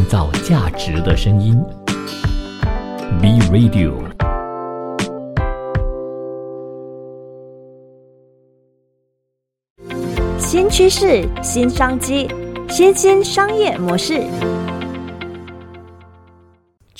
创造价值的声音。B Radio。新趋势、新商机、新兴商业模式。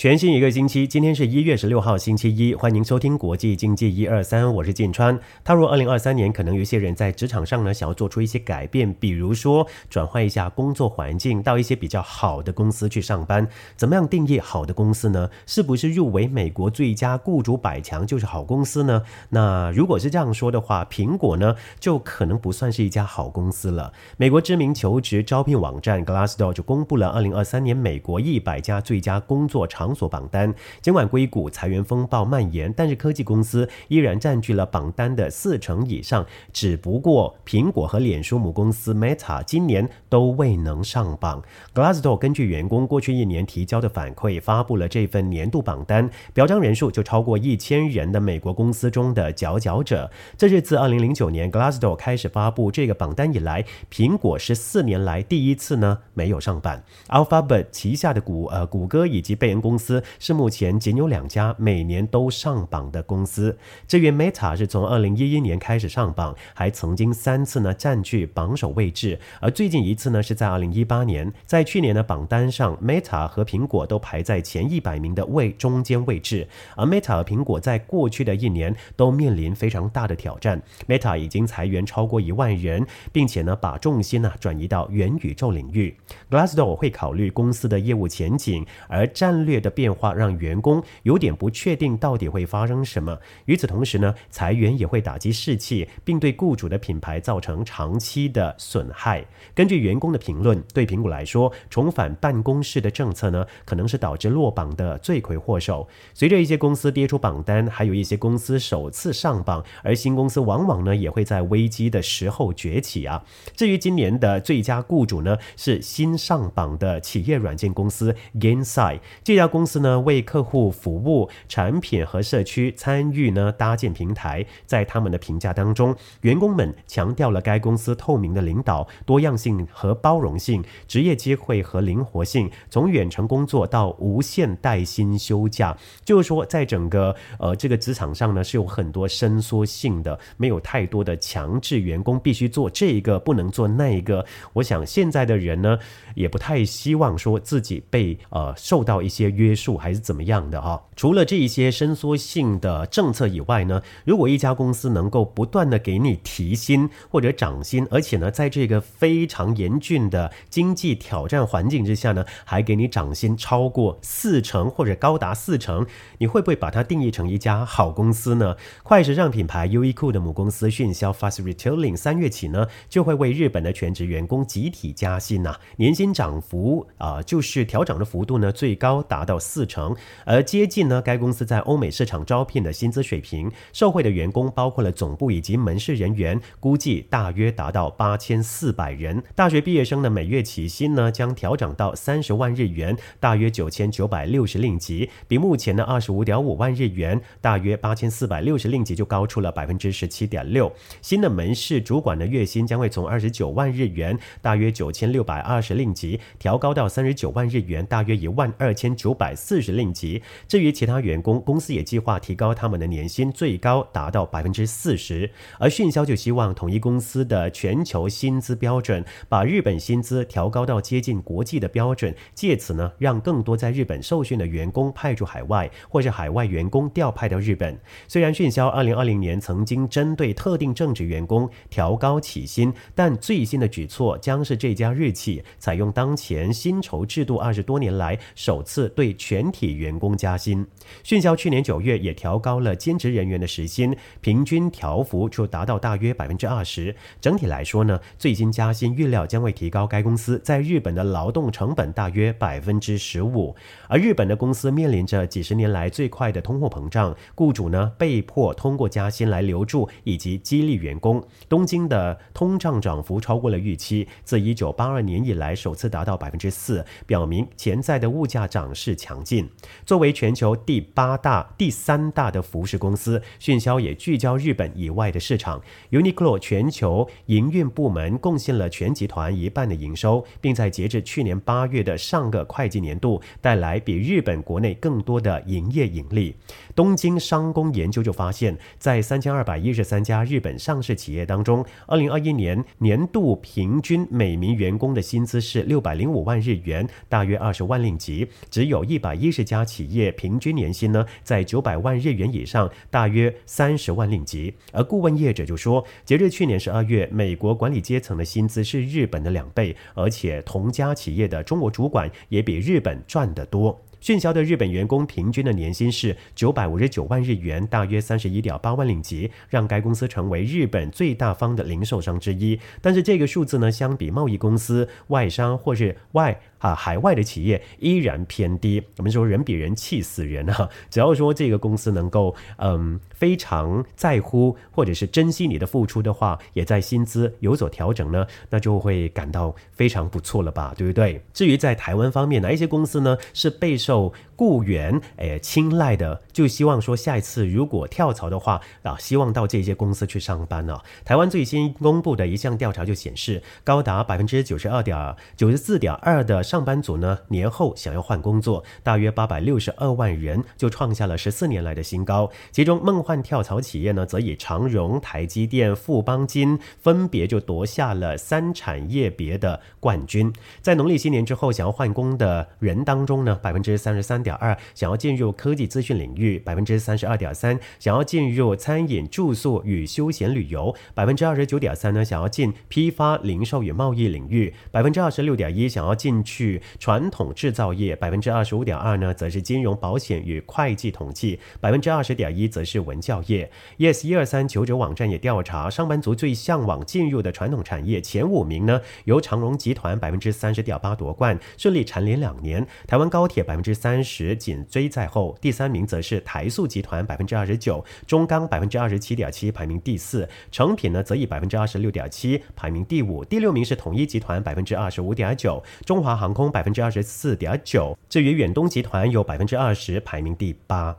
全新一个星期，今天是一月十六号，星期一，欢迎收听国际经济一二三，我是晋川。踏入二零二三年，可能有些人在职场上呢，想要做出一些改变，比如说转换一下工作环境，到一些比较好的公司去上班。怎么样定义好的公司呢？是不是入围美国最佳雇主百强就是好公司呢？那如果是这样说的话，苹果呢，就可能不算是一家好公司了。美国知名求职招聘网站 Glassdoor 就公布了二零二三年美国一百家最佳工作场。所榜单，尽管硅谷裁员风暴蔓延，但是科技公司依然占据了榜单的四成以上。只不过苹果和脸书母公司 Meta 今年都未能上榜。Glassdoor 根据员工过去一年提交的反馈，发布了这份年度榜单，表彰人数就超过一千人的美国公司中的佼佼者。这是自二零零九年 Glassdoor 开始发布这个榜单以来，苹果十四年来第一次呢没有上榜。Alphabet 旗下的谷呃谷歌以及贝恩公。司是目前仅有两家每年都上榜的公司。至于 Meta 是从二零一一年开始上榜，还曾经三次呢占据榜首位置，而最近一次呢是在二零一八年，在去年的榜单上，Meta 和苹果都排在前一百名的位中间位置。而 Meta 和苹果在过去的一年都面临非常大的挑战。Meta 已经裁员超过一万人，并且呢把重心呢转移到元宇宙领域。Glassdoor 会考虑公司的业务前景，而战略的。变化让员工有点不确定到底会发生什么。与此同时呢，裁员也会打击士气，并对雇主的品牌造成长期的损害。根据员工的评论，对苹果来说，重返办公室的政策呢，可能是导致落榜的罪魁祸首。随着一些公司跌出榜单，还有一些公司首次上榜，而新公司往往呢也会在危机的时候崛起啊。至于今年的最佳雇主呢，是新上榜的企业软件公司 Gainside 这家公。司呢为客户服务、产品和社区参与呢搭建平台，在他们的评价当中，员工们强调了该公司透明的领导、多样性和包容性、职业机会和灵活性，从远程工作到无限带薪休假，就是说，在整个呃这个职场上呢是有很多伸缩性的，没有太多的强制员工必须做这一个不能做那一个。我想现在的人呢也不太希望说自己被呃受到一些约。束还是怎么样的哈？除了这一些伸缩性的政策以外呢，如果一家公司能够不断的给你提薪或者涨薪，而且呢，在这个非常严峻的经济挑战环境之下呢，还给你涨薪超过四成或者高达四成，你会不会把它定义成一家好公司呢？快时尚品牌优衣库的母公司迅销 Fast Retailing 三月起呢，就会为日本的全职员工集体加薪呐，年薪涨幅啊，就是调整的幅度呢，最高达到。到四成，而接近呢，该公司在欧美市场招聘的薪资水平，受惠的员工包括了总部以及门市人员，估计大约达到八千四百人。大学毕业生的每月起薪呢，将调整到三十万日元，大约九千九百六十令吉，比目前的二十五点五万日元，大约八千四百六十令吉就高出了百分之十七点六。新的门市主管的月薪将会从二十九万日元，大约九千六百二十令吉，调高到三十九万日元，大约一万二千九百。四十令吉。至于其他员工，公司也计划提高他们的年薪，最高达到百分之四十。而迅销就希望统一公司的全球薪资标准，把日本薪资调高到接近国际的标准，借此呢，让更多在日本受训的员工派驻海外，或是海外员工调派到日本。虽然迅销二零二零年曾经针对特定正职员工调高起薪，但最新的举措将是这家日企采用当前薪酬制度二十多年来首次对。全体员工加薪，迅销去年九月也调高了兼职人员的时薪，平均调幅就达到大约百分之二十。整体来说呢，最新加薪预料将会提高该公司在日本的劳动成本大约百分之十五。而日本的公司面临着几十年来最快的通货膨胀，雇主呢被迫通过加薪来留住以及激励员工。东京的通胀涨幅超过了预期，自一九八二年以来首次达到百分之四，表明潜在的物价涨势。强劲。作为全球第八大、第三大的服饰公司，迅销也聚焦日本以外的市场。Uniqlo 全球营运部门贡献了全集团一半的营收，并在截至去年八月的上个会计年度带来比日本国内更多的营业盈利。东京商工研究就发现，在三千二百一十三家日本上市企业当中，二零二一年年度平均每名员工的薪资是六百零五万日元，大约二十万令吉。只有一百一十家企业平均年薪呢在九百万日元以上，大约三十万令吉。而顾问业者就说，截至去年十二月，美国管理阶层的薪资是日本的两倍，而且同家企业的中国主管也比日本赚得多。迅销的日本员工平均的年薪是九百五十九万日元，大约三十一点八万令吉，让该公司成为日本最大方的零售商之一。但是这个数字呢，相比贸易公司、外商或是外。啊，海外的企业依然偏低。我们说人比人气死人啊！只要说这个公司能够嗯非常在乎或者是珍惜你的付出的话，也在薪资有所调整呢，那就会感到非常不错了吧，对不对？至于在台湾方面，哪一些公司呢是备受雇员诶青睐的？就希望说下一次如果跳槽的话啊，希望到这些公司去上班呢。台湾最新公布的一项调查就显示，高达百分之九十二点九十四点二的。上班族呢，年后想要换工作，大约八百六十二万人就创下了十四年来的新高。其中梦幻跳槽企业呢，则以长荣、台积电、富邦金分别就夺下了三产业别的冠军。在农历新年之后想要换工的人当中呢，百分之三十三点二想要进入科技资讯领域，百分之三十二点三想要进入餐饮、住宿与休闲旅游，百分之二十九点三呢想要进批发、零售与贸易领域，百分之二十六点一想要进去。去传统制造业百分之二十五点二呢，则是金融保险与会计统计；百分之二十点一则是文教业。Yes 一二三求职网站也调查上班族最向往进入的传统产业前五名呢，由长荣集团百分之三十点八夺冠，顺利蝉联两年。台湾高铁百分之三十紧追在后，第三名则是台塑集团百分之二十九，中钢百分之二十七点七排名第四，成品呢则以百分之二十六点七排名第五，第六名是统一集团百分之二十五点九，中华航。航空百分之二十四点九，至于远东集团有百分之二十，排名第八。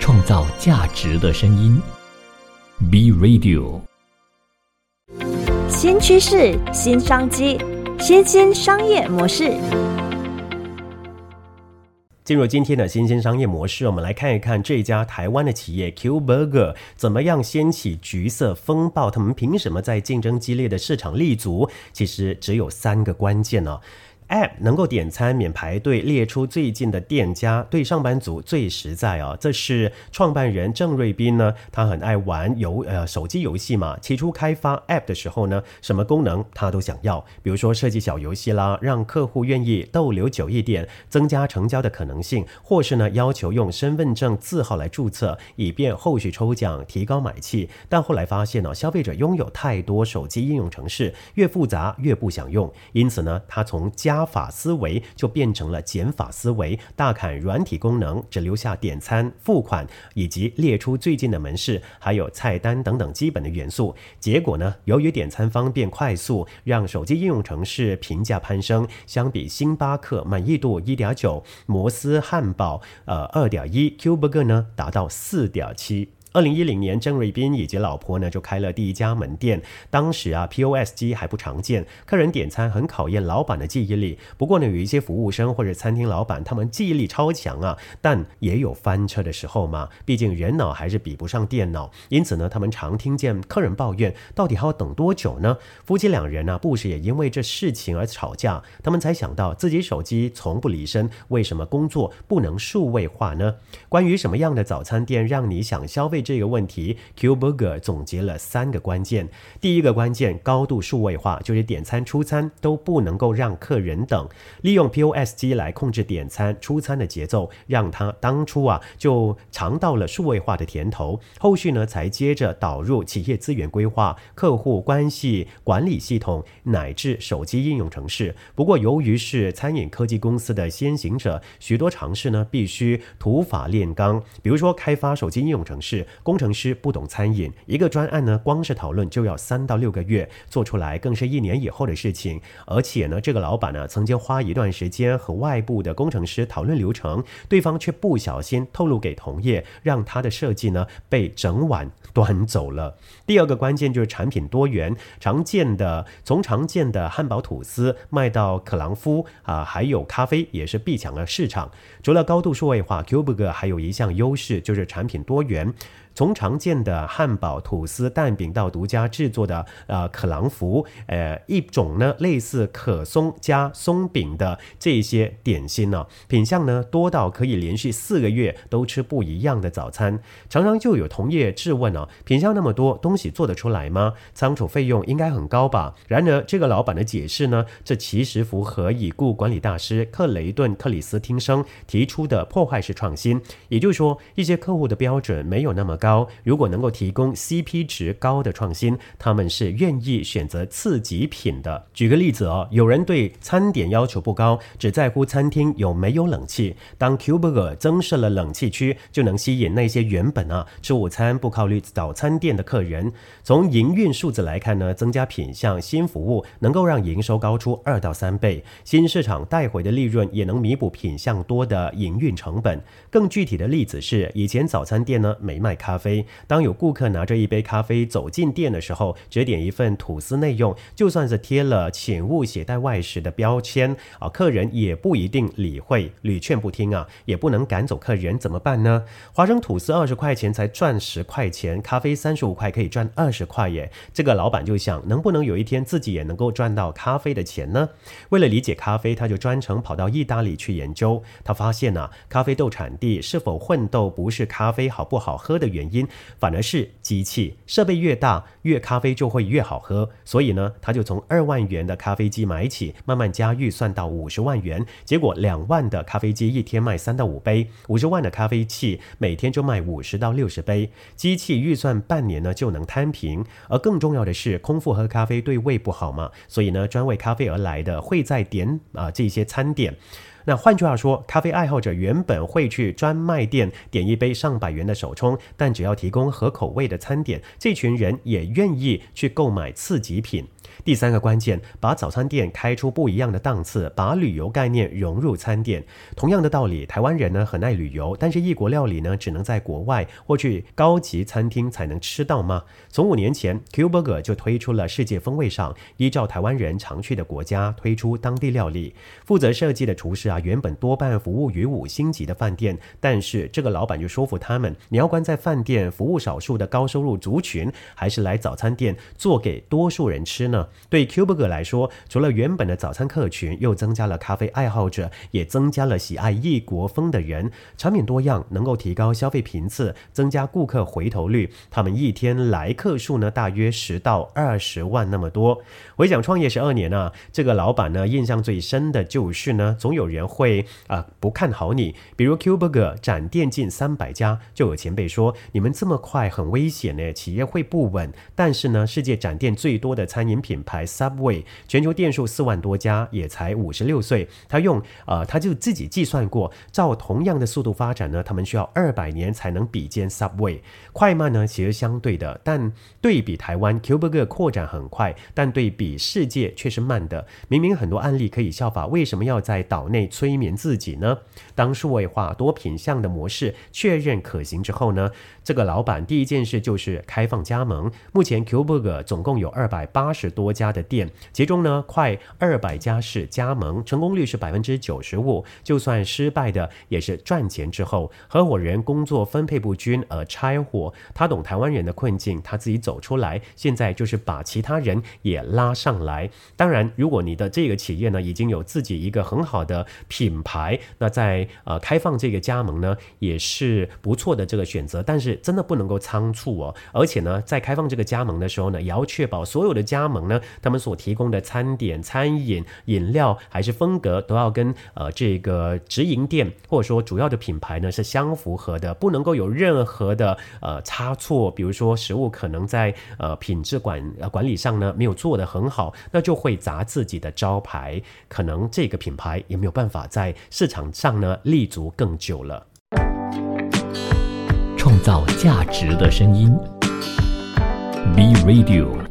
创造价值的声音，B Radio。新趋势，新商机，新兴商业模式。进入今天的新兴商业模式，我们来看一看这家台湾的企业 Q Burger 怎么样掀起橘色风暴？他们凭什么在竞争激烈的市场立足？其实只有三个关键呢。App 能够点餐免排队，列出最近的店家，对上班族最实在哦。这是创办人郑瑞斌呢，他很爱玩游呃手机游戏嘛。起初开发 App 的时候呢，什么功能他都想要，比如说设计小游戏啦，让客户愿意逗留久一点，增加成交的可能性，或是呢要求用身份证字号来注册，以便后续抽奖提高买气。但后来发现呢，消费者拥有太多手机应用程式，越复杂越不想用，因此呢，他从加加法思维就变成了减法思维，大砍软体功能，只留下点餐、付款以及列出最近的门市，还有菜单等等基本的元素。结果呢，由于点餐方便快速，让手机应用程式评价攀升，相比星巴克满意度一点九，摩斯汉堡呃二点一，Q Burger 呢达到四点七。二零一零年，郑瑞斌以及老婆呢就开了第一家门店。当时啊，POS 机还不常见，客人点餐很考验老板的记忆力。不过呢，有一些服务生或者餐厅老板，他们记忆力超强啊，但也有翻车的时候嘛。毕竟人脑还是比不上电脑，因此呢，他们常听见客人抱怨：到底还要等多久呢？夫妻两人呢，不时也因为这事情而吵架。他们才想到自己手机从不离身，为什么工作不能数位化呢？关于什么样的早餐店让你想消费？这个问题，Q Burger 总结了三个关键。第一个关键，高度数位化，就是点餐、出餐都不能够让客人等，利用 POS 机来控制点餐、出餐的节奏，让他当初啊就尝到了数位化的甜头。后续呢，才接着导入企业资源规划、客户关系管理系统，乃至手机应用程式。不过，由于是餐饮科技公司的先行者，许多尝试呢必须土法炼钢，比如说开发手机应用程式。工程师不懂餐饮，一个专案呢，光是讨论就要三到六个月，做出来更是一年以后的事情。而且呢，这个老板呢，曾经花一段时间和外部的工程师讨论流程，对方却不小心透露给同业，让他的设计呢被整晚端走了。第二个关键就是产品多元，常见的从常见的汉堡吐司卖到可朗夫啊，还有咖啡也是必抢的市场。除了高度数位化，Cuberg 还有一项优势就是产品多元。从常见的汉堡、吐司、蛋饼到独家制作的呃可朗福，呃一种呢类似可松加松饼的这些点心呢，品相呢多到可以连续四个月都吃不一样的早餐。常常就有同业质问啊，品相那么多，东西做得出来吗？仓储费用应该很高吧？然而这个老板的解释呢，这其实符合已故管理大师克雷顿克里斯汀生提出的破坏式创新，也就是说，一些客户的标准没有那么高。高，如果能够提供 CP 值高的创新，他们是愿意选择次级品的。举个例子哦，有人对餐点要求不高，只在乎餐厅有没有冷气。当 Cuberg 增设了冷气区，就能吸引那些原本啊吃午餐不考虑早餐店的客人。从营运数字来看呢，增加品项、新服务，能够让营收高出二到三倍。新市场带回的利润也能弥补品项多的营运成本。更具体的例子是，以前早餐店呢没卖咖。咖啡。当有顾客拿着一杯咖啡走进店的时候，只点一份吐司内用，就算是贴了“请勿携带外食”的标签啊，客人也不一定理会，屡劝不听啊，也不能赶走客人，怎么办呢？花生吐司二十块钱才赚十块钱，咖啡三十五块可以赚二十块耶。这个老板就想，能不能有一天自己也能够赚到咖啡的钱呢？为了理解咖啡，他就专程跑到意大利去研究。他发现啊，咖啡豆产地是否混豆，不是咖啡好不好喝的原。因反而是机器设备越大，越咖啡就会越好喝。所以呢，他就从二万元的咖啡机买起，慢慢加预算到五十万元。结果两万的咖啡机一天卖三到五杯，五十万的咖啡器每天就卖五十到六十杯。机器预算半年呢就能摊平。而更重要的是，空腹喝咖啡对胃不好嘛，所以呢，专为咖啡而来的会在点啊这些餐点。那换句话说，咖啡爱好者原本会去专卖店点一杯上百元的手冲，但只要提供合口味的餐点，这群人也愿意去购买次级品。第三个关键，把早餐店开出不一样的档次，把旅游概念融入餐店。同样的道理，台湾人呢很爱旅游，但是异国料理呢只能在国外或去高级餐厅才能吃到吗？从五年前，Q Burger 就推出了世界风味上，依照台湾人常去的国家推出当地料理。负责设计的厨师啊，原本多半服务于五星级的饭店，但是这个老板就说服他们，你要关在饭店服务少数的高收入族群，还是来早餐店做给多数人吃呢？对 c u b e r 来说，除了原本的早餐客群，又增加了咖啡爱好者，也增加了喜爱异国风的人。产品多样，能够提高消费频次，增加顾客回头率。他们一天来客数呢，大约十到二十万那么多。回想创业十二年啊，这个老板呢，印象最深的就是呢，总有人会啊不看好你。比如 c u b e r 展店近三百家，就有前辈说，你们这么快很危险呢，企业会不稳。但是呢，世界展店最多的餐饮品。品牌 Subway 全球店数四万多家，也才五十六岁。他用呃，他就自己计算过，照同样的速度发展呢，他们需要二百年才能比肩 Subway。快慢呢，其实相对的，但对比台湾 c u b e r 扩展很快，但对比世界却是慢的。明明很多案例可以效法，为什么要在岛内催眠自己呢？当数位化多品项的模式确认可行之后呢，这个老板第一件事就是开放加盟。目前 c u b e r 总共有二百八十多。多家的店，其中呢，快二百家是加盟，成功率是百分之九十五。就算失败的，也是赚钱之后，合伙人工作分配不均而拆伙。他懂台湾人的困境，他自己走出来，现在就是把其他人也拉上来。当然，如果你的这个企业呢，已经有自己一个很好的品牌，那在呃开放这个加盟呢，也是不错的这个选择。但是真的不能够仓促哦，而且呢，在开放这个加盟的时候呢，也要确保所有的加盟呢。他们所提供的餐点、餐饮、饮料还是风格，都要跟呃这个直营店或者说主要的品牌呢是相符合的，不能够有任何的呃差错。比如说食物可能在呃品质管呃管理上呢没有做得很好，那就会砸自己的招牌，可能这个品牌也没有办法在市场上呢立足更久了。创造价值的声音。B Radio。